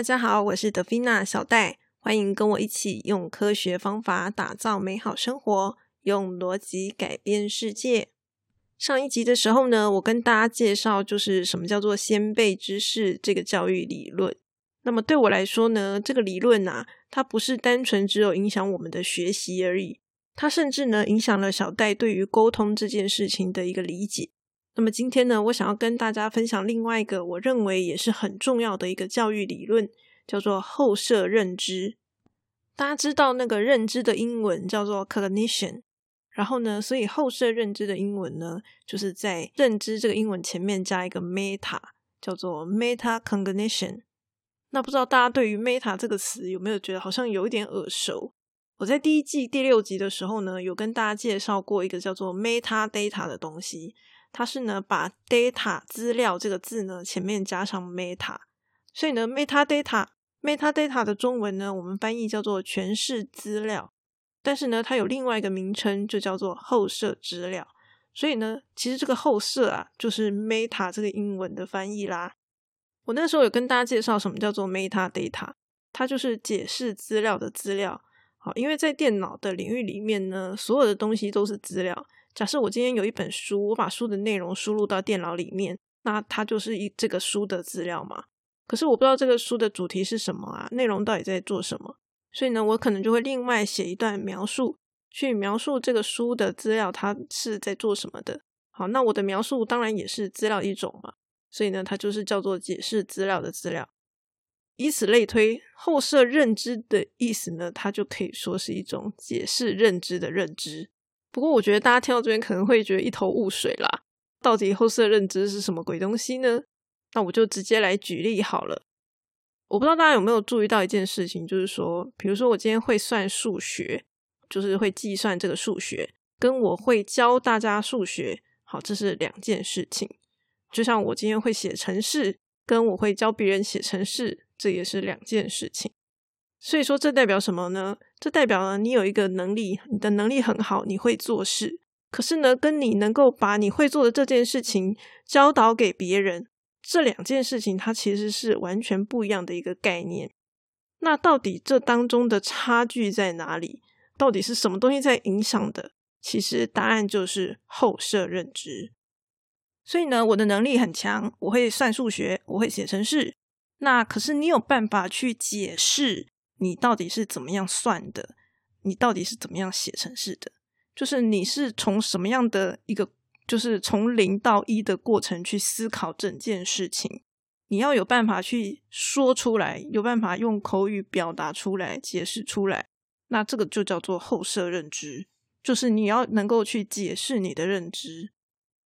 大家好，我是德菲娜小戴，欢迎跟我一起用科学方法打造美好生活，用逻辑改变世界。上一集的时候呢，我跟大家介绍就是什么叫做先辈知识这个教育理论。那么对我来说呢，这个理论啊，它不是单纯只有影响我们的学习而已，它甚至呢影响了小戴对于沟通这件事情的一个理解。那么今天呢，我想要跟大家分享另外一个我认为也是很重要的一个教育理论，叫做后设认知。大家知道那个认知的英文叫做 cognition，然后呢，所以后设认知的英文呢，就是在认知这个英文前面加一个 meta，叫做 meta cognition。那不知道大家对于 meta 这个词有没有觉得好像有一点耳熟？我在第一季第六集的时候呢，有跟大家介绍过一个叫做 meta data 的东西。它是呢，把 data 资料这个字呢前面加上 meta，所以呢，meta data，meta data 的中文呢，我们翻译叫做全市资料，但是呢，它有另外一个名称，就叫做后设资料。所以呢，其实这个后设啊，就是 meta 这个英文的翻译啦。我那时候有跟大家介绍什么叫做 meta data，它就是解释资料的资料。好，因为在电脑的领域里面呢，所有的东西都是资料。假设我今天有一本书，我把书的内容输入到电脑里面，那它就是一这个书的资料嘛。可是我不知道这个书的主题是什么啊，内容到底在做什么，所以呢，我可能就会另外写一段描述，去描述这个书的资料它是在做什么的。好，那我的描述当然也是资料一种嘛，所以呢，它就是叫做解释资料的资料。以此类推，后设认知的意思呢，它就可以说是一种解释认知的认知。不过，我觉得大家听到这边可能会觉得一头雾水啦。到底后设认知是什么鬼东西呢？那我就直接来举例好了。我不知道大家有没有注意到一件事情，就是说，比如说我今天会算数学，就是会计算这个数学，跟我会教大家数学，好，这是两件事情。就像我今天会写程式，跟我会教别人写程式，这也是两件事情。所以说，这代表什么呢？这代表了你有一个能力，你的能力很好，你会做事。可是呢，跟你能够把你会做的这件事情教导给别人，这两件事情它其实是完全不一样的一个概念。那到底这当中的差距在哪里？到底是什么东西在影响的？其实答案就是后设认知。所以呢，我的能力很强，我会算数学，我会写程式。那可是你有办法去解释？你到底是怎么样算的？你到底是怎么样写程式的？就是你是从什么样的一个，就是从零到一的过程去思考整件事情。你要有办法去说出来，有办法用口语表达出来，解释出来。那这个就叫做后设认知，就是你要能够去解释你的认知。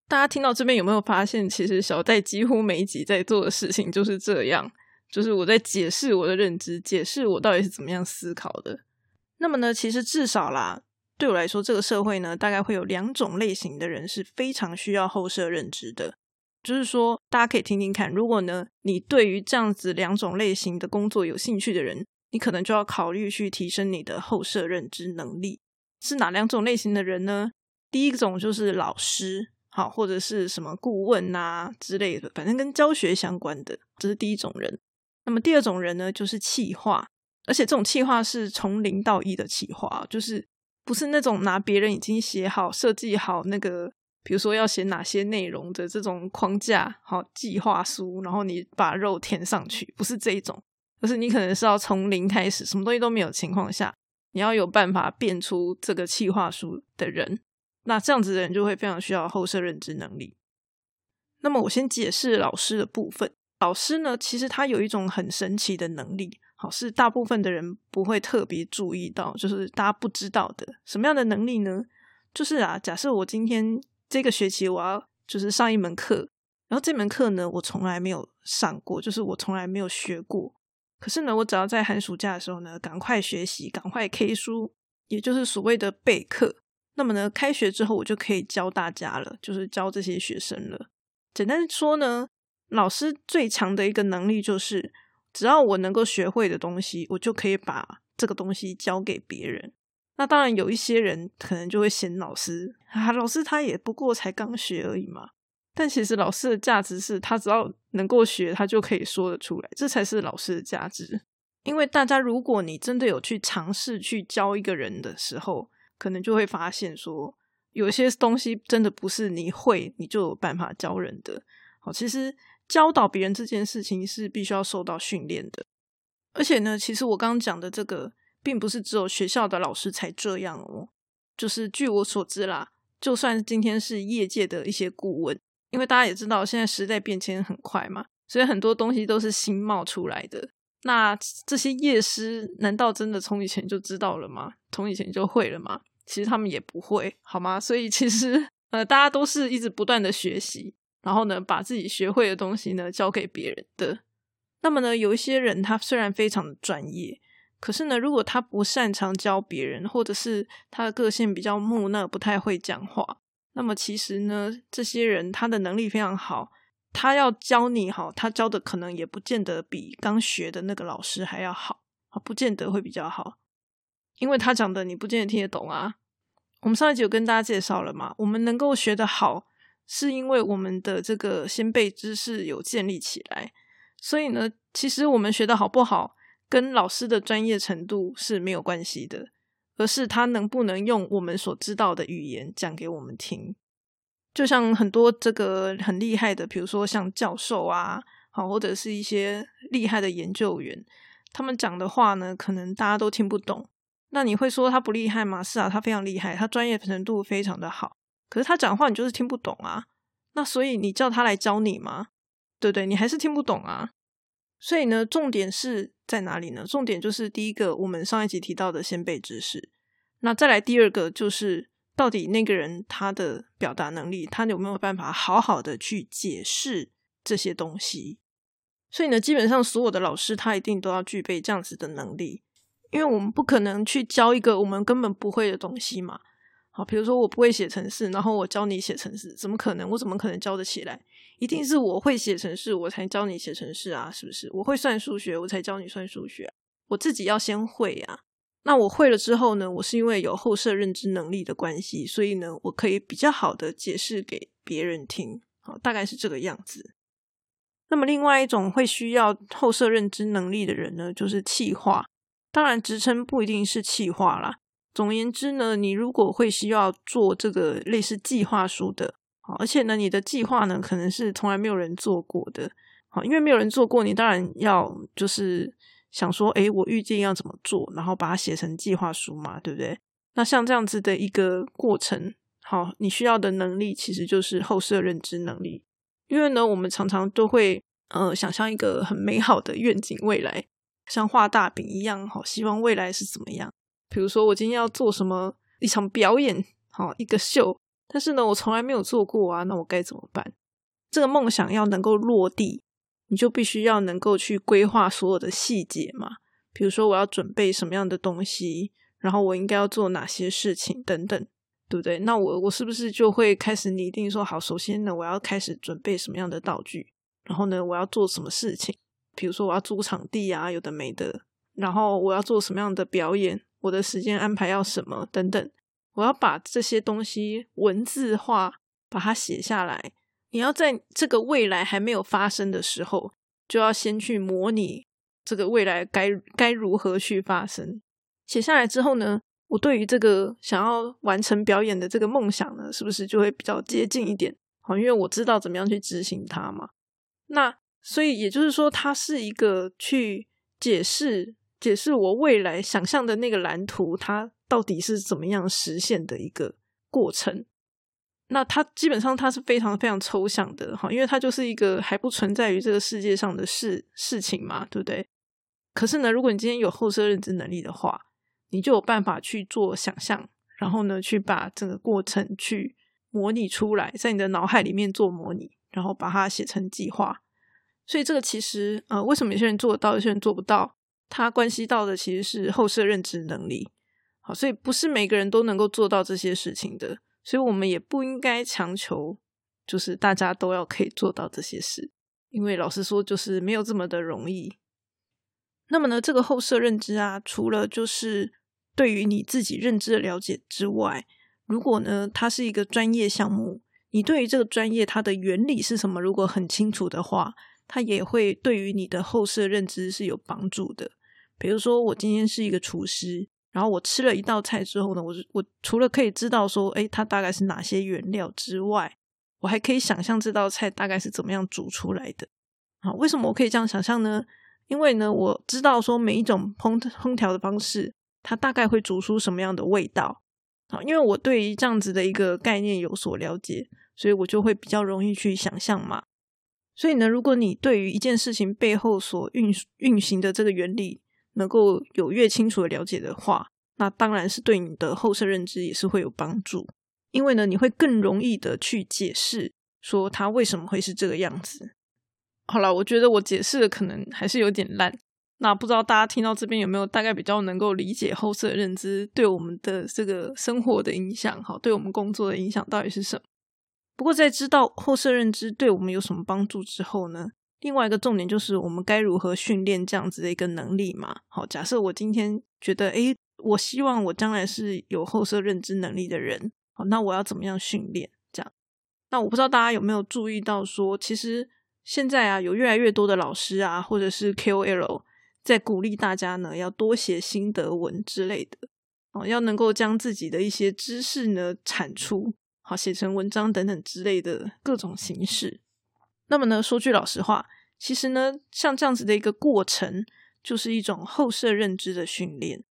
大家听到这边有没有发现，其实小戴几乎每一集在做的事情就是这样。就是我在解释我的认知，解释我到底是怎么样思考的。那么呢，其实至少啦，对我来说，这个社会呢，大概会有两种类型的人是非常需要后设认知的。就是说，大家可以听听看，如果呢，你对于这样子两种类型的工作有兴趣的人，你可能就要考虑去提升你的后设认知能力。是哪两种类型的人呢？第一种就是老师，好，或者是什么顾问啊之类的，反正跟教学相关的，这是第一种人。那么第二种人呢，就是气化，而且这种气化是从零到一的气化，就是不是那种拿别人已经写好、设计好那个，比如说要写哪些内容的这种框架、好计划书，然后你把肉填上去，不是这一种，而是你可能是要从零开始，什么东西都没有情况下，你要有办法变出这个企划书的人，那这样子的人就会非常需要后设认知能力。那么我先解释老师的部分。老师呢，其实他有一种很神奇的能力，好是大部分的人不会特别注意到，就是大家不知道的什么样的能力呢？就是啊，假设我今天这个学期我要就是上一门课，然后这门课呢我从来没有上过，就是我从来没有学过。可是呢，我只要在寒暑假的时候呢，赶快学习，赶快 K 书，也就是所谓的备课。那么呢，开学之后我就可以教大家了，就是教这些学生了。简单说呢。老师最强的一个能力就是，只要我能够学会的东西，我就可以把这个东西教给别人。那当然有一些人可能就会嫌老师啊，老师他也不过才刚学而已嘛。但其实老师的价值是他只要能够学，他就可以说得出来，这才是老师的价值。因为大家，如果你真的有去尝试去教一个人的时候，可能就会发现说，有些东西真的不是你会你就有办法教人的。好，其实教导别人这件事情是必须要受到训练的。而且呢，其实我刚刚讲的这个，并不是只有学校的老师才这样哦。就是据我所知啦，就算今天是业界的一些顾问，因为大家也知道，现在时代变迁很快嘛，所以很多东西都是新冒出来的。那这些业师难道真的从以前就知道了吗？从以前就会了吗？其实他们也不会，好吗？所以其实呃，大家都是一直不断的学习，然后呢，把自己学会的东西呢教给别人的。那么呢，有一些人他虽然非常的专业，可是呢，如果他不擅长教别人，或者是他的个性比较木讷，不太会讲话，那么其实呢，这些人他的能力非常好。他要教你哈，他教的可能也不见得比刚学的那个老师还要好啊，不见得会比较好，因为他讲的你不见得听得懂啊。我们上一集有跟大家介绍了嘛，我们能够学得好，是因为我们的这个先辈知识有建立起来，所以呢，其实我们学的好不好，跟老师的专业程度是没有关系的，而是他能不能用我们所知道的语言讲给我们听。就像很多这个很厉害的，比如说像教授啊，好或者是一些厉害的研究员，他们讲的话呢，可能大家都听不懂。那你会说他不厉害吗？是啊，他非常厉害，他专业程度非常的好。可是他讲话你就是听不懂啊。那所以你叫他来教你吗？对不对？你还是听不懂啊。所以呢，重点是在哪里呢？重点就是第一个，我们上一集提到的先辈知识。那再来第二个就是。到底那个人他的表达能力，他有没有办法好好的去解释这些东西？所以呢，基本上所有的老师他一定都要具备这样子的能力，因为我们不可能去教一个我们根本不会的东西嘛。好，比如说我不会写程式，然后我教你写程式，怎么可能？我怎么可能教得起来？一定是我会写程式，我才教你写程式啊，是不是？我会算数学，我才教你算数学，我自己要先会呀。那我会了之后呢？我是因为有后设认知能力的关系，所以呢，我可以比较好的解释给别人听，好，大概是这个样子。那么另外一种会需要后设认知能力的人呢，就是气化。当然，职称不一定是气化啦。总言之呢，你如果会需要做这个类似计划书的，好，而且呢，你的计划呢，可能是从来没有人做过的，好，因为没有人做过，你当然要就是。想说，诶，我预计要怎么做，然后把它写成计划书嘛，对不对？那像这样子的一个过程，好，你需要的能力其实就是后设认知能力。因为呢，我们常常都会呃想象一个很美好的愿景未来，像画大饼一样，好，希望未来是怎么样？比如说，我今天要做什么一场表演，好，一个秀，但是呢，我从来没有做过啊，那我该怎么办？这个梦想要能够落地。你就必须要能够去规划所有的细节嘛，比如说我要准备什么样的东西，然后我应该要做哪些事情等等，对不对？那我我是不是就会开始拟定说，好，首先呢，我要开始准备什么样的道具，然后呢，我要做什么事情？比如说我要租场地啊，有的没的，然后我要做什么样的表演，我的时间安排要什么等等，我要把这些东西文字化，把它写下来。你要在这个未来还没有发生的时候，就要先去模拟这个未来该该如何去发生。写下来之后呢，我对于这个想要完成表演的这个梦想呢，是不是就会比较接近一点？好，因为我知道怎么样去执行它嘛。那所以也就是说，它是一个去解释解释我未来想象的那个蓝图，它到底是怎么样实现的一个过程。那它基本上它是非常非常抽象的哈，因为它就是一个还不存在于这个世界上的事事情嘛，对不对？可是呢，如果你今天有后设认知能力的话，你就有办法去做想象，然后呢，去把整个过程去模拟出来，在你的脑海里面做模拟，然后把它写成计划。所以这个其实呃，为什么有些人做得到，有些人做不到？它关系到的其实是后设认知能力。好，所以不是每个人都能够做到这些事情的。所以我们也不应该强求，就是大家都要可以做到这些事，因为老实说，就是没有这么的容易。那么呢，这个后设认知啊，除了就是对于你自己认知的了解之外，如果呢，它是一个专业项目，你对于这个专业它的原理是什么，如果很清楚的话，它也会对于你的后设认知是有帮助的。比如说，我今天是一个厨师，然后我吃了一道菜之后呢，我我除了可以知道说，哎，它大概是哪些原料之外，我还可以想象这道菜大概是怎么样煮出来的。啊，为什么我可以这样想象呢？因为呢，我知道说每一种烹烹调的方式，它大概会煮出什么样的味道。啊，因为我对于这样子的一个概念有所了解，所以我就会比较容易去想象嘛。所以呢，如果你对于一件事情背后所运运行的这个原理能够有越清楚的了解的话，那当然是对你的后设认知也是会有帮助。因为呢，你会更容易的去解释说它为什么会是这个样子。好了，我觉得我解释的可能还是有点烂。那不知道大家听到这边有没有大概比较能够理解后设认知对我们的这个生活的影响？哈，对我们工作的影响到底是什么？不过在知道后设认知对我们有什么帮助之后呢，另外一个重点就是我们该如何训练这样子的一个能力嘛？好，假设我今天觉得，诶，我希望我将来是有后设认知能力的人，好，那我要怎么样训练？这样，那我不知道大家有没有注意到，说其实现在啊，有越来越多的老师啊，或者是 KOL。在鼓励大家呢，要多写心得文之类的哦，要能够将自己的一些知识呢产出，好写成文章等等之类的各种形式。那么呢，说句老实话，其实呢，像这样子的一个过程，就是一种后设认知的训练。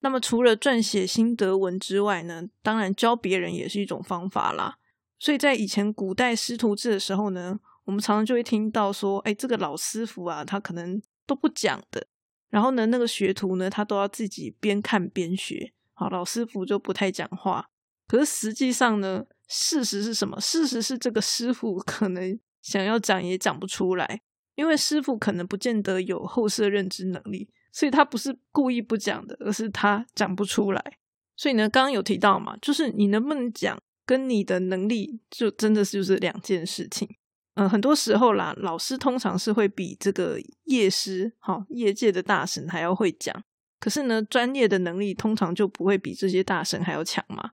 那么除了撰写心得文之外呢，当然教别人也是一种方法啦。所以在以前古代师徒制的时候呢，我们常常就会听到说，哎，这个老师傅啊，他可能都不讲的。然后呢，那个学徒呢，他都要自己边看边学。好，老师傅就不太讲话。可是实际上呢，事实是什么？事实是这个师傅 可能想要讲也讲不出来，因为师傅可能不见得有后设认知能力，所以他不是故意不讲的，而是他讲不出来。所以呢，刚刚有提到嘛，就是你能不能讲，跟你的能力就真的是就是两件事情。嗯，很多时候啦，老师通常是会比这个业师，哈，业界的大神还要会讲。可是呢，专业的能力通常就不会比这些大神还要强嘛。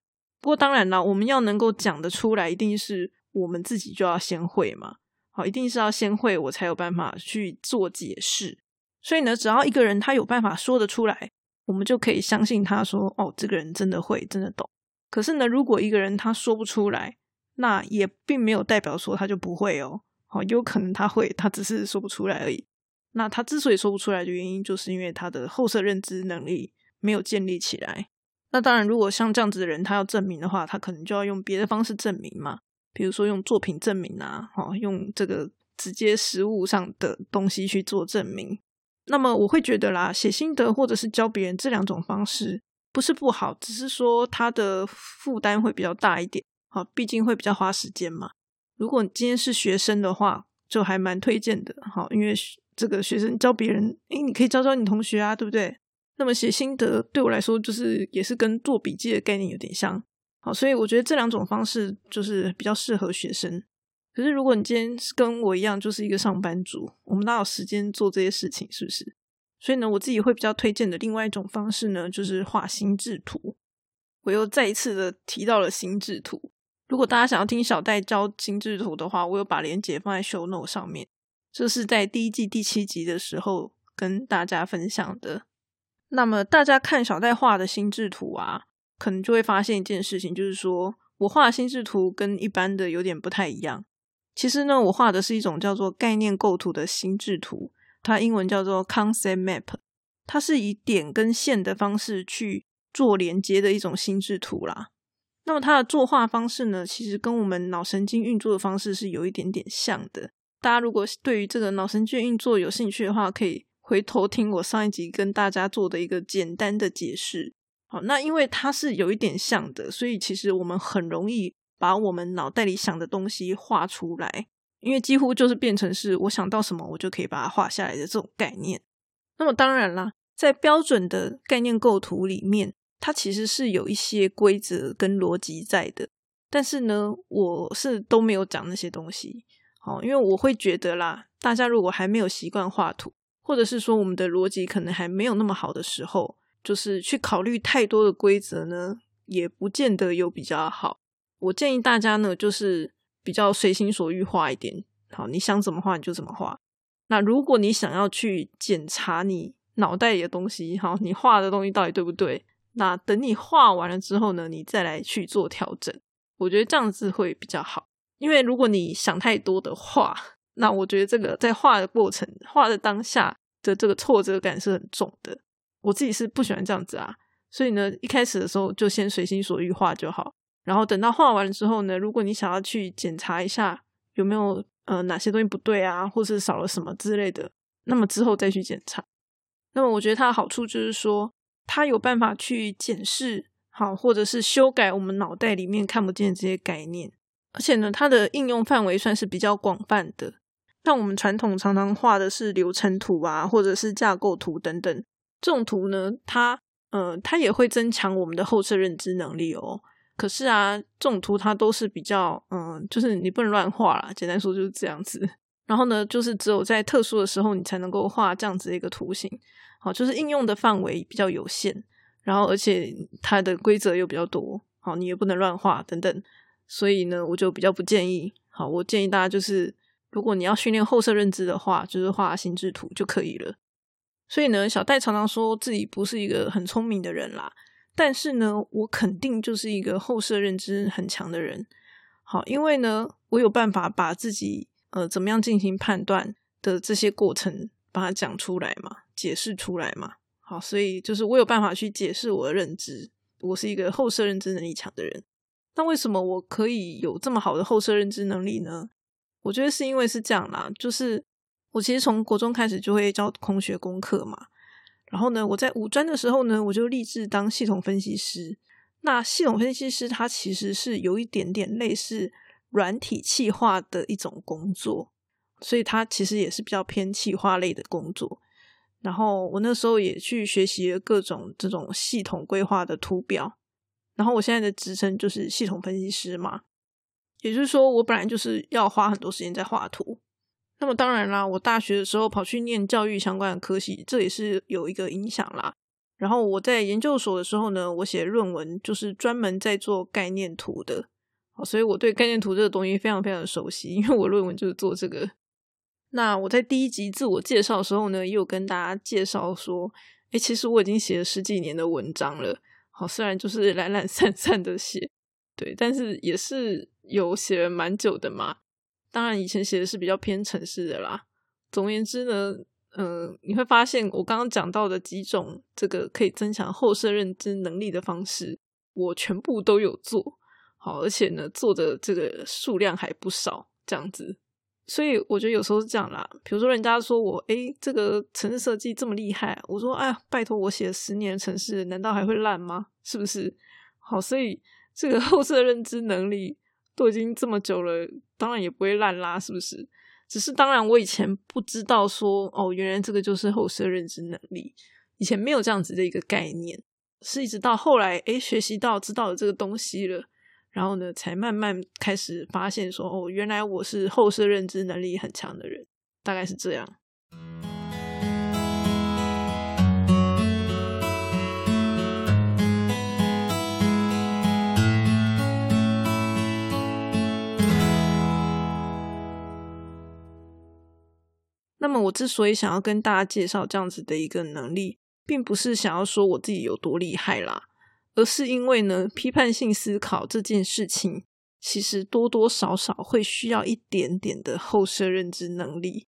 不过当然啦，我们要能够讲得出来，一定是我们自己就要先会嘛。好，一定是要先会，我才有办法去做解释。所以呢，只要一个人他有办法说得出来，我们就可以相信他说，哦，这个人真的会，真的懂。可是呢，如果一个人他说不出来，那也并没有代表说他就不会哦，好，有可能他会，他只是说不出来而已。那他之所以说不出来的原因，就是因为他的后设认知能力没有建立起来。那当然，如果像这样子的人，他要证明的话，他可能就要用别的方式证明嘛，比如说用作品证明啊，哈，用这个直接实物上的东西去做证明。那么我会觉得啦，写心得或者是教别人这两种方式不是不好，只是说他的负担会比较大一点。好，毕竟会比较花时间嘛。如果你今天是学生的话，就还蛮推荐的。好，因为这个学生教别人，诶，你可以教教你同学啊，对不对？那么写心得对我来说，就是也是跟做笔记的概念有点像。好，所以我觉得这两种方式就是比较适合学生。可是如果你今天是跟我一样，就是一个上班族，我们哪有时间做这些事情？是不是？所以呢，我自己会比较推荐的另外一种方式呢，就是画心智图。我又再一次的提到了心智图。如果大家想要听小戴教心智图的话，我有把链接放在 show note 上面。这是在第一季第七集的时候跟大家分享的。那么大家看小戴画的心智图啊，可能就会发现一件事情，就是说我画的心智图跟一般的有点不太一样。其实呢，我画的是一种叫做概念构图的心智图，它英文叫做 concept map，它是以点跟线的方式去做连接的一种心智图啦。那么它的作画方式呢，其实跟我们脑神经运作的方式是有一点点像的。大家如果对于这个脑神经运作有兴趣的话，可以回头听我上一集跟大家做的一个简单的解释。好，那因为它是有一点像的，所以其实我们很容易把我们脑袋里想的东西画出来，因为几乎就是变成是我想到什么，我就可以把它画下来的这种概念。那么当然啦，在标准的概念构图里面。它其实是有一些规则跟逻辑在的，但是呢，我是都没有讲那些东西。好，因为我会觉得啦，大家如果还没有习惯画图，或者是说我们的逻辑可能还没有那么好的时候，就是去考虑太多的规则呢，也不见得有比较好。我建议大家呢，就是比较随心所欲画一点。好，你想怎么画你就怎么画。那如果你想要去检查你脑袋里的东西，好，你画的东西到底对不对？那等你画完了之后呢，你再来去做调整。我觉得这样子会比较好。因为如果你想太多的话，那我觉得这个在画的过程、画的当下的这个挫折感是很重的。我自己是不喜欢这样子啊，所以呢，一开始的时候就先随心所欲画就好。然后等到画完了之后呢，如果你想要去检查一下有没有呃哪些东西不对啊，或是少了什么之类的，那么之后再去检查。那么我觉得它的好处就是说，它有办法去检视好，或者是修改我们脑袋里面看不见这些概念。而且呢，它的应用范围算是比较广泛的。像我们传统常常画的是流程图啊，或者是架构图等等，这种图呢，它呃，它也会增强我们的后设认知能力哦。可是啊，这种图它都是比较嗯，就是你不能乱画啦。简单说就是这样子。然后呢，就是只有在特殊的时候，你才能够画这样子的一个图形。好，就是应用的范围比较有限，然后而且它的规则又比较多。好，你也不能乱画等等。所以呢，我就比较不建议。好，我建议大家就是，如果你要训练后设认知的话，就是画心智图就可以了。所以呢，小戴常常说自己不是一个很聪明的人啦，但是呢，我肯定就是一个后设认知很强的人。好，因为呢，我有办法把自己呃怎么样进行判断的这些过程，把它讲出来嘛，解释出来嘛。好，所以就是我有办法去解释我的认知，我是一个后设认知能力强的人。那为什么我可以有这么好的后设认知能力呢？我觉得是因为是这样啦，就是我其实从国中开始就会教空学功课嘛，然后呢，我在五专的时候呢，我就立志当系统分析师。那系统分析师他其实是有一点点类似软体气化的一种工作，所以他其实也是比较偏气化类的工作。然后我那时候也去学习各种这种系统规划的图表。然后我现在的职称就是系统分析师嘛，也就是说，我本来就是要花很多时间在画图。那么当然啦，我大学的时候跑去念教育相关的科系，这也是有一个影响啦。然后我在研究所的时候呢，我写论文就是专门在做概念图的，好，所以我对概念图这个东西非常非常的熟悉，因为我论文就是做这个。那我在第一集自我介绍的时候呢，也有跟大家介绍说，哎，其实我已经写了十几年的文章了。好，虽然就是懒懒散散的写，对，但是也是有写了蛮久的嘛。当然，以前写的是比较偏城市的啦。总而言之呢，嗯，你会发现我刚刚讲到的几种这个可以增强后设认知能力的方式，我全部都有做好，而且呢，做的这个数量还不少，这样子。所以我觉得有时候是这样啦，比如说人家说我诶这个城市设计这么厉害，我说哎，拜托我写了十年城市，难道还会烂吗？是不是？好，所以这个 后设认知能力都已经这么久了，当然也不会烂啦，是不是？只是当然我以前不知道说哦，原来这个就是后设认知能力，以前没有这样子的一个概念，是一直到后来诶学习到知道了这个东西了。然后呢，才慢慢开始发现说，哦，原来我是后设认知能力很强的人，大概是这样。那么，我之所以想要跟大家介绍这样子的一个能力，并不是想要说我自己有多厉害啦。而是因为呢，批判性思考这件事情，其实多多少少会需要一点点的后设认知能力。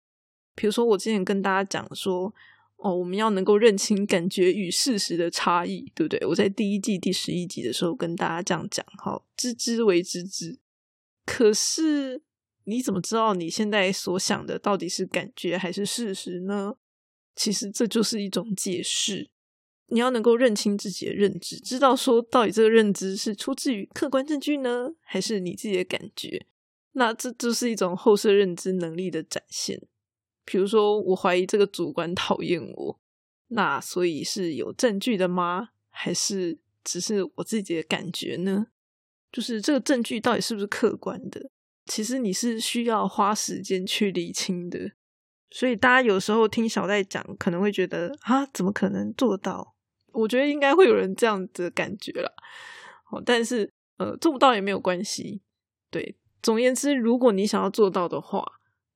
比如说，我之前跟大家讲说，哦，我们要能够认清感觉与事实的差异，对不对？我在第一季第十一集的时候跟大家这样讲，好，知之为知之。可是，你怎么知道你现在所想的到底是感觉还是事实呢？其实这就是一种解释。你要能够认清自己的认知，知道说到底这个认知是出自于客观证据呢，还是你自己的感觉？那这就是一种后设认知能力的展现。比如说，我怀疑这个主管讨厌我，那所以是有证据的吗？还是只是我自己的感觉呢？就是这个证据到底是不是客观的？其实你是需要花时间去理清的。所以大家有时候听小戴讲，可能会觉得啊，怎么可能做到？我觉得应该会有人这样的感觉啦。哦，但是呃，做不到也没有关系。对，总而言之，如果你想要做到的话，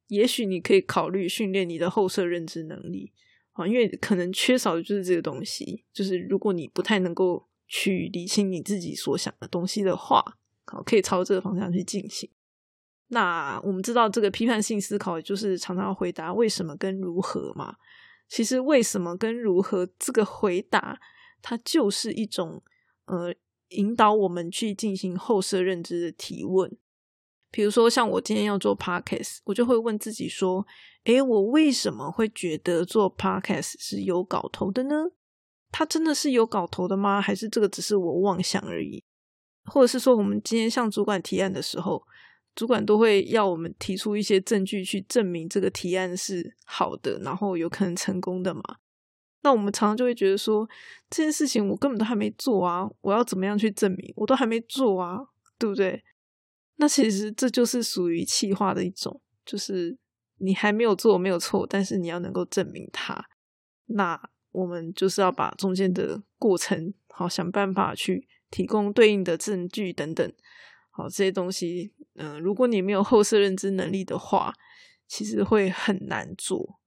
也许你可以考虑训练你的后设认知能力啊，因为可能缺少的就是这个东西。就是如果你不太能够去理清你自己所想的东西的话，好，可以朝这个方向去进行。那我们知道，这个批判性思考就是常常要回答为什么跟如何嘛。其实为什么跟如何这个回答，它就是一种呃引导我们去进行后设认知的提问。比如说，像我今天要做 podcast，我就会问自己说：，诶，我为什么会觉得做 podcast 是有搞头的呢？它真的是有搞头的吗？还是这个只是我妄想而已？或者是说，我们今天向主管提案的时候，主管都会要我们提出一些证据去证明这个提案是好的，然后有可能成功的嘛？那我们常常就会觉得说，这件事情我根本都还没做啊，我要怎么样去证明？我都还没做啊，对不对？那其实这就是属于气化的一种，就是你还没有做没有错，但是你要能够证明它。那我们就是要把中间的过程，好想办法去提供对应的证据等等。好，这些东西，嗯，如果你没有后设认知能力的话，其实会很难做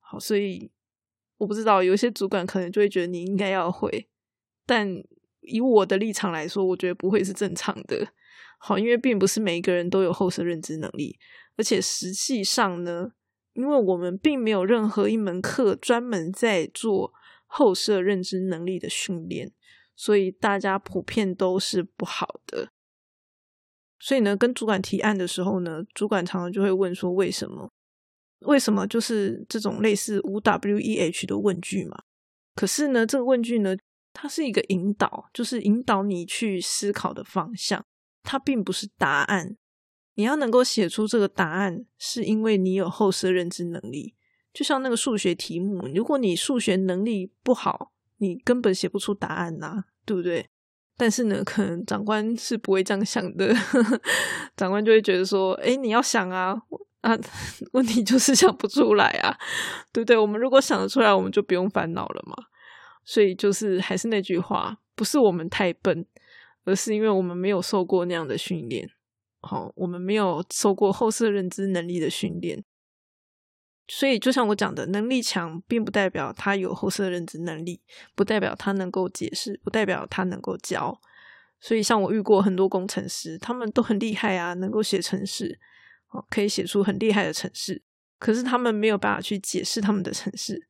好。所以我不知道，有些主管可能就会觉得你应该要会，但以我的立场来说，我觉得不会是正常的。好，因为并不是每一个人都有后设认知能力，而且实际上呢，因为我们并没有任何一门课专门在做后设认知能力的训练，所以大家普遍都是不好的。所以呢，跟主管提案的时候呢，主管常常就会问说：“为什么？为什么？”就是这种类似五 W E H 的问句嘛。可是呢，这个问句呢，它是一个引导，就是引导你去思考的方向。它并不是答案，你要能够写出这个答案，是因为你有后设认知能力。就像那个数学题目，如果你数学能力不好，你根本写不出答案呐，对不对？但是呢，可能长官是不会这样想的，长官就会觉得说：“哎，你要想啊，啊，问题就是想不出来啊，对不对？我们如果想得出来，我们就不用烦恼了嘛。所以就是还是那句话，不是我们太笨。”而是因为我们没有受过那样的训练，好，我们没有受过后设认知能力的训练，所以就像我讲的，能力强并不代表他有后设认知能力，不代表他能够解释，不代表他能够教。所以像我遇过很多工程师，他们都很厉害啊，能够写程式，哦，可以写出很厉害的程式，可是他们没有办法去解释他们的程式，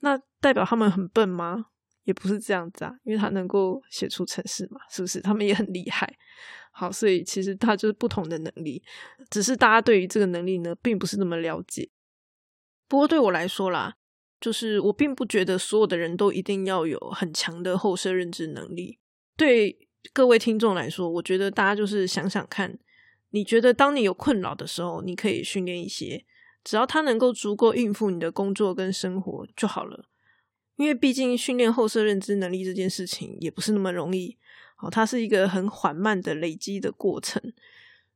那代表他们很笨吗？也不是这样子啊，因为他能够写出程式嘛，是不是？他们也很厉害。好，所以其实他就是不同的能力，只是大家对于这个能力呢，并不是那么了解。不过对我来说啦，就是我并不觉得所有的人都一定要有很强的后设认知能力。对各位听众来说，我觉得大家就是想想看，你觉得当你有困扰的时候，你可以训练一些，只要他能够足够应付你的工作跟生活就好了。因为毕竟训练后设认知能力这件事情也不是那么容易，哦，它是一个很缓慢的累积的过程，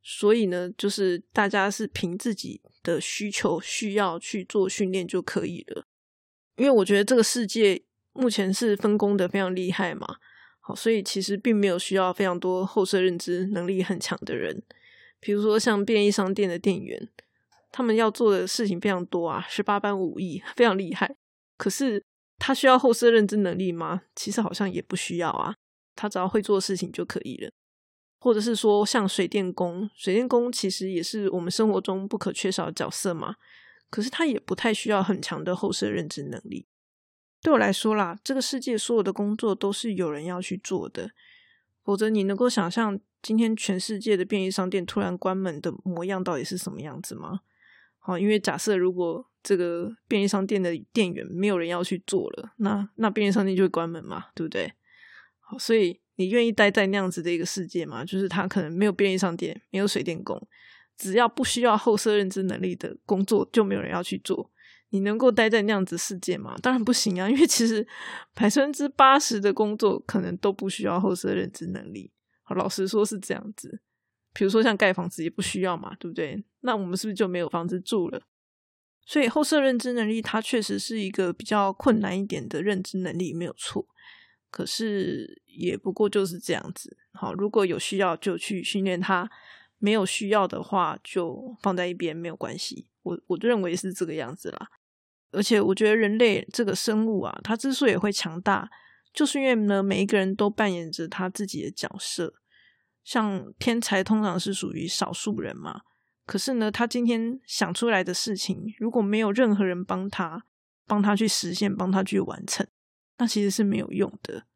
所以呢，就是大家是凭自己的需求需要去做训练就可以了。因为我觉得这个世界目前是分工的非常厉害嘛，好，所以其实并没有需要非常多后设认知能力很强的人，比如说像便利商店的店员，他们要做的事情非常多啊，十八般武艺非常厉害，可是。他需要后设认知能力吗？其实好像也不需要啊，他只要会做事情就可以了。或者是说，像水电工，水电工其实也是我们生活中不可缺少的角色嘛。可是他也不太需要很强的后设认知能力。对我来说啦，这个世界所有的工作都是有人要去做的，否则你能够想象今天全世界的便利商店突然关门的模样到底是什么样子吗？好，因为假设如果这个便利商店的店员没有人要去做了，那那便利商店就会关门嘛，对不对？好，所以你愿意待在那样子的一个世界吗？就是他可能没有便利商店，没有水电工，只要不需要后设认知能力的工作，就没有人要去做。你能够待在那样子世界吗？当然不行啊，因为其实百分之八十的工作可能都不需要后设认知能力。老实说是这样子。比如说像盖房子也不需要嘛，对不对？那我们是不是就没有房子住了？所以后设认知能力它确实是一个比较困难一点的认知能力，没有错。可是也不过就是这样子。好，如果有需要就去训练它，没有需要的话就放在一边，没有关系。我我认为是这个样子啦。而且我觉得人类这个生物啊，它之所以会强大，就是因为呢，每一个人都扮演着他自己的角色。像天才通常是属于少数人嘛，可是呢，他今天想出来的事情，如果没有任何人帮他，帮他去实现，帮他去完成，那其实是没有用的。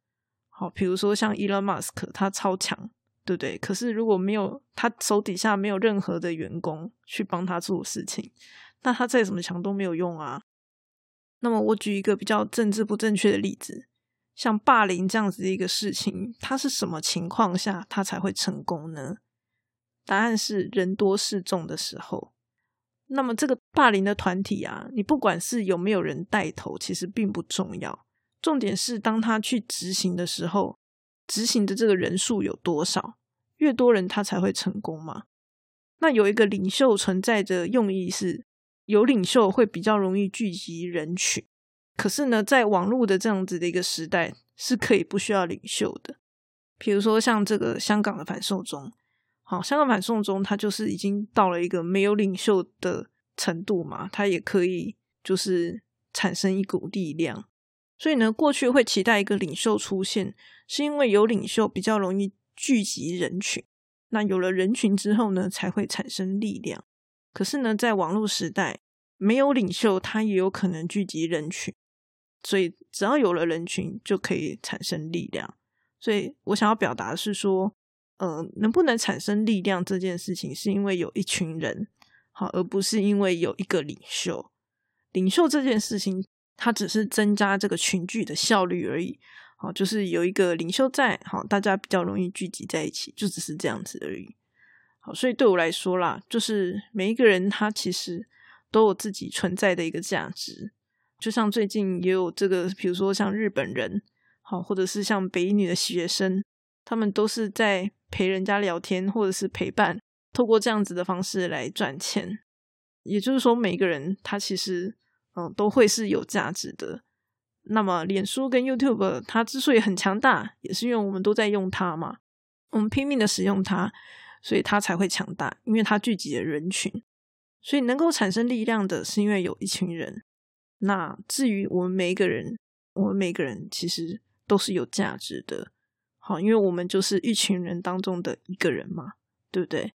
好，比如说像 Elon Musk，他超强，对不对？可是如果没有他手底下没有任何的员工去帮他做事情，那他再怎么强都没有用啊。那么我举一个比较政治不正确的例子。像霸凌这样子的一个事情，它是什么情况下它才会成功呢？答案是人多势众的时候。那么这个霸凌的团体啊，你不管是有没有人带头，其实并不重要。重点是当他去执行的时候，执行的这个人数有多少？越多人他才会成功嘛？那有一个领袖存在的用意是，有领袖会比较容易聚集人群。可是呢，在网络的这样子的一个时代，是可以不需要领袖的。比如说像这个香港的反送中，好，香港反送中，它就是已经到了一个没有领袖的程度嘛，它也可以就是产生一股力量。所以呢，过去会期待一个领袖出现，是因为有领袖比较容易聚集人群。那有了人群之后呢，才会产生力量。可是呢，在网络时代，没有领袖，他也有可能聚集人群。所以，只要有了人群，就可以产生力量。所以我想要表达的是说，呃，能不能产生力量这件事情，是因为有一群人，好，而不是因为有一个领袖。领袖这件事情，它只是增加这个群聚的效率而已。好，就是有一个领袖在，好，大家比较容易聚集在一起，就只是这样子而已。好，所以对我来说啦，就是每一个人他其实都有自己存在的一个价值。就像最近也有这个，比如说像日本人，好，或者是像北女的学生，他们都是在陪人家聊天，或者是陪伴，透过这样子的方式来赚钱。也就是说，每个人他其实嗯都会是有价值的。那么，脸书跟 YouTube 它之所以很强大，也是因为我们都在用它嘛，我们拼命的使用它，所以它才会强大，因为它聚集了人群，所以能够产生力量的是因为有一群人。那至于我们每一个人，我们每个人其实都是有价值的，好，因为我们就是一群人当中的一个人嘛，对不对？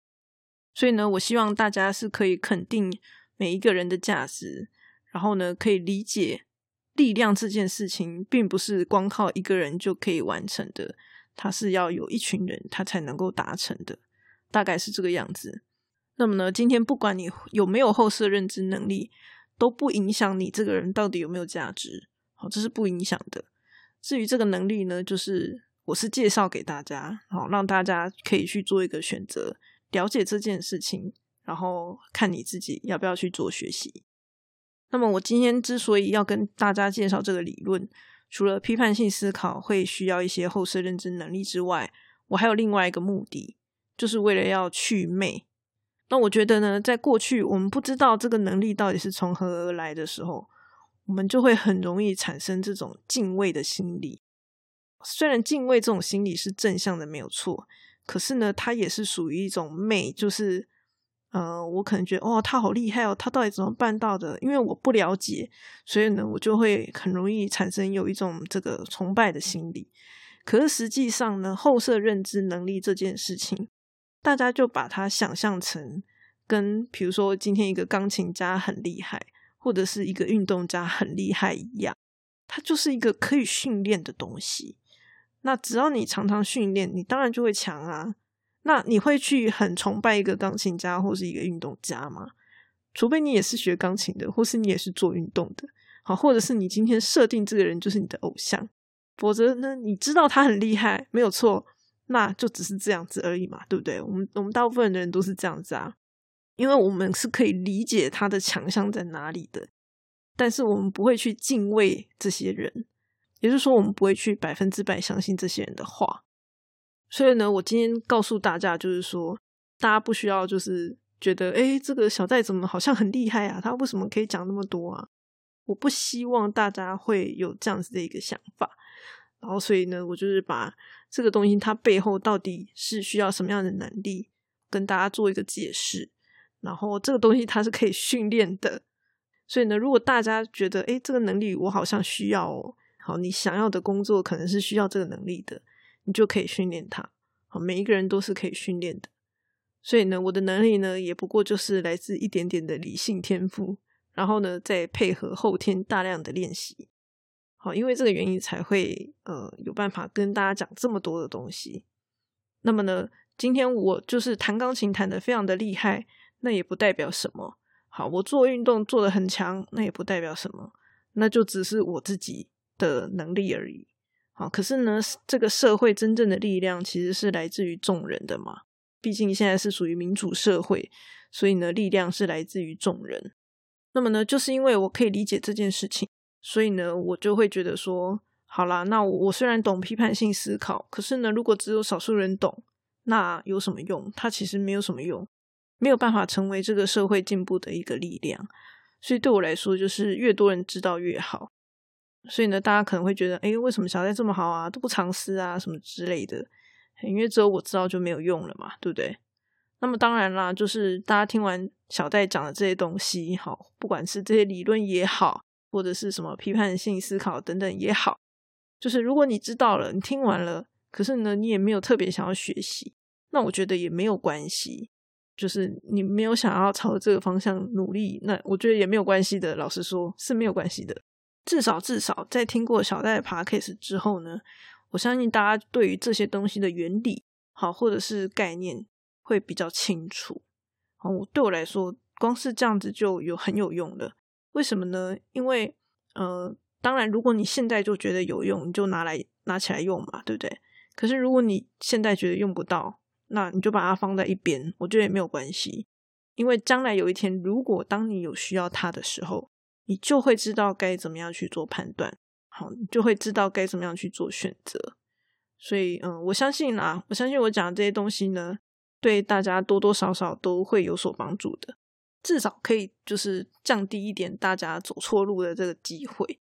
所以呢，我希望大家是可以肯定每一个人的价值，然后呢，可以理解力量这件事情，并不是光靠一个人就可以完成的，它是要有一群人他才能够达成的，大概是这个样子。那么呢，今天不管你有没有后设认知能力。都不影响你这个人到底有没有价值，好，这是不影响的。至于这个能力呢，就是我是介绍给大家，好，让大家可以去做一个选择，了解这件事情，然后看你自己要不要去做学习。那么我今天之所以要跟大家介绍这个理论，除了批判性思考会需要一些后设认知能力之外，我还有另外一个目的，就是为了要去魅。那我觉得呢，在过去我们不知道这个能力到底是从何而来的时候，我们就会很容易产生这种敬畏的心理。虽然敬畏这种心理是正向的，没有错，可是呢，它也是属于一种美，就是，呃，我可能觉得，哦，他好厉害哦，他到底怎么办到的？因为我不了解，所以呢，我就会很容易产生有一种这个崇拜的心理。可是实际上呢，后设认知能力这件事情。大家就把它想象成跟，比如说今天一个钢琴家很厉害，或者是一个运动家很厉害一样，它就是一个可以训练的东西。那只要你常常训练，你当然就会强啊。那你会去很崇拜一个钢琴家或是一个运动家吗？除非你也是学钢琴的，或是你也是做运动的，好，或者是你今天设定这个人就是你的偶像，否则呢，你知道他很厉害，没有错。那就只是这样子而已嘛，对不对？我们我们大部分的人都是这样子啊，因为我们是可以理解他的强项在哪里的，但是我们不会去敬畏这些人，也就是说，我们不会去百分之百相信这些人的话。所以呢，我今天告诉大家，就是说，大家不需要就是觉得，哎，这个小戴怎么好像很厉害啊？他为什么可以讲那么多啊？我不希望大家会有这样子的一个想法。然后，所以呢，我就是把这个东西它背后到底是需要什么样的能力，跟大家做一个解释。然后这个东西它是可以训练的，所以呢，如果大家觉得诶这个能力我好像需要哦，好，你想要的工作可能是需要这个能力的，你就可以训练它。好，每一个人都是可以训练的。所以呢，我的能力呢，也不过就是来自一点点的理性天赋，然后呢，再配合后天大量的练习。好，因为这个原因才会呃有办法跟大家讲这么多的东西。那么呢，今天我就是弹钢琴弹的非常的厉害，那也不代表什么。好，我做运动做的很强，那也不代表什么，那就只是我自己的能力而已。好，可是呢，这个社会真正的力量其实是来自于众人的嘛。毕竟现在是属于民主社会，所以呢，力量是来自于众人。那么呢，就是因为我可以理解这件事情，所以呢，我就会觉得说，好啦，那我虽然懂批判性思考，可是呢，如果只有少数人懂，那有什么用？它其实没有什么用，没有办法成为这个社会进步的一个力量。所以对我来说，就是越多人知道越好。所以呢，大家可能会觉得，哎，为什么小戴这么好啊，都不尝试啊，什么之类的。因为只有我知道就没有用了嘛，对不对？那么当然啦，就是大家听完小戴讲的这些东西，好，不管是这些理论也好，或者是什么批判性思考等等也好，就是如果你知道了，你听完了，可是呢，你也没有特别想要学习，那我觉得也没有关系。就是你没有想要朝这个方向努力，那我觉得也没有关系的。老实说，是没有关系的。至少至少在听过小戴的 podcast 之后呢。我相信大家对于这些东西的原理，好或者是概念会比较清楚。好，对我来说，光是这样子就有很有用的。为什么呢？因为呃，当然，如果你现在就觉得有用，你就拿来拿起来用嘛，对不对？可是如果你现在觉得用不到，那你就把它放在一边，我觉得也没有关系。因为将来有一天，如果当你有需要它的时候，你就会知道该怎么样去做判断。好，你就会知道该怎么样去做选择。所以，嗯，我相信啦，我相信我讲的这些东西呢，对大家多多少少都会有所帮助的，至少可以就是降低一点大家走错路的这个机会。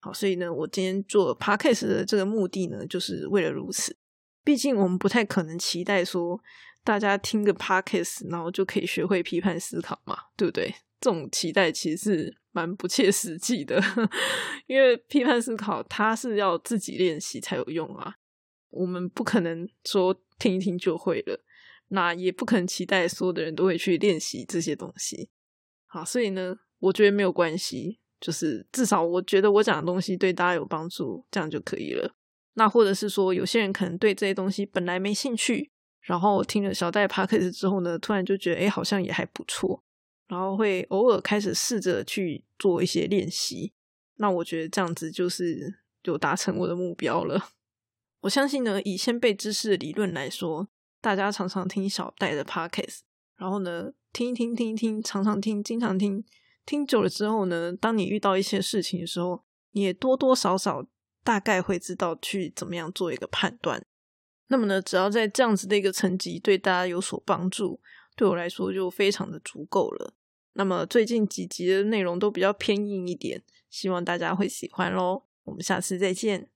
好，所以呢，我今天做 podcast 的这个目的呢，就是为了如此。毕竟我们不太可能期待说大家听个 podcast，然后就可以学会批判思考嘛，对不对？这种期待其实是蛮不切实际的，因为批判思考它是要自己练习才有用啊。我们不可能说听一听就会了，那也不可能期待所有的人都会去练习这些东西。好，所以呢，我觉得没有关系，就是至少我觉得我讲的东西对大家有帮助，这样就可以了。那或者是说，有些人可能对这些东西本来没兴趣，然后听了小戴 p a c k e 之后呢，突然就觉得哎，好像也还不错。然后会偶尔开始试着去做一些练习，那我觉得这样子就是就达成我的目标了。我相信呢，以先辈知识的理论来说，大家常常听小戴的 podcast，然后呢听一听听一听，常常听，经常听，听久了之后呢，当你遇到一些事情的时候，你也多多少少大概会知道去怎么样做一个判断。那么呢，只要在这样子的一个层级对大家有所帮助，对我来说就非常的足够了。那么最近几集的内容都比较偏硬一点，希望大家会喜欢喽。我们下次再见。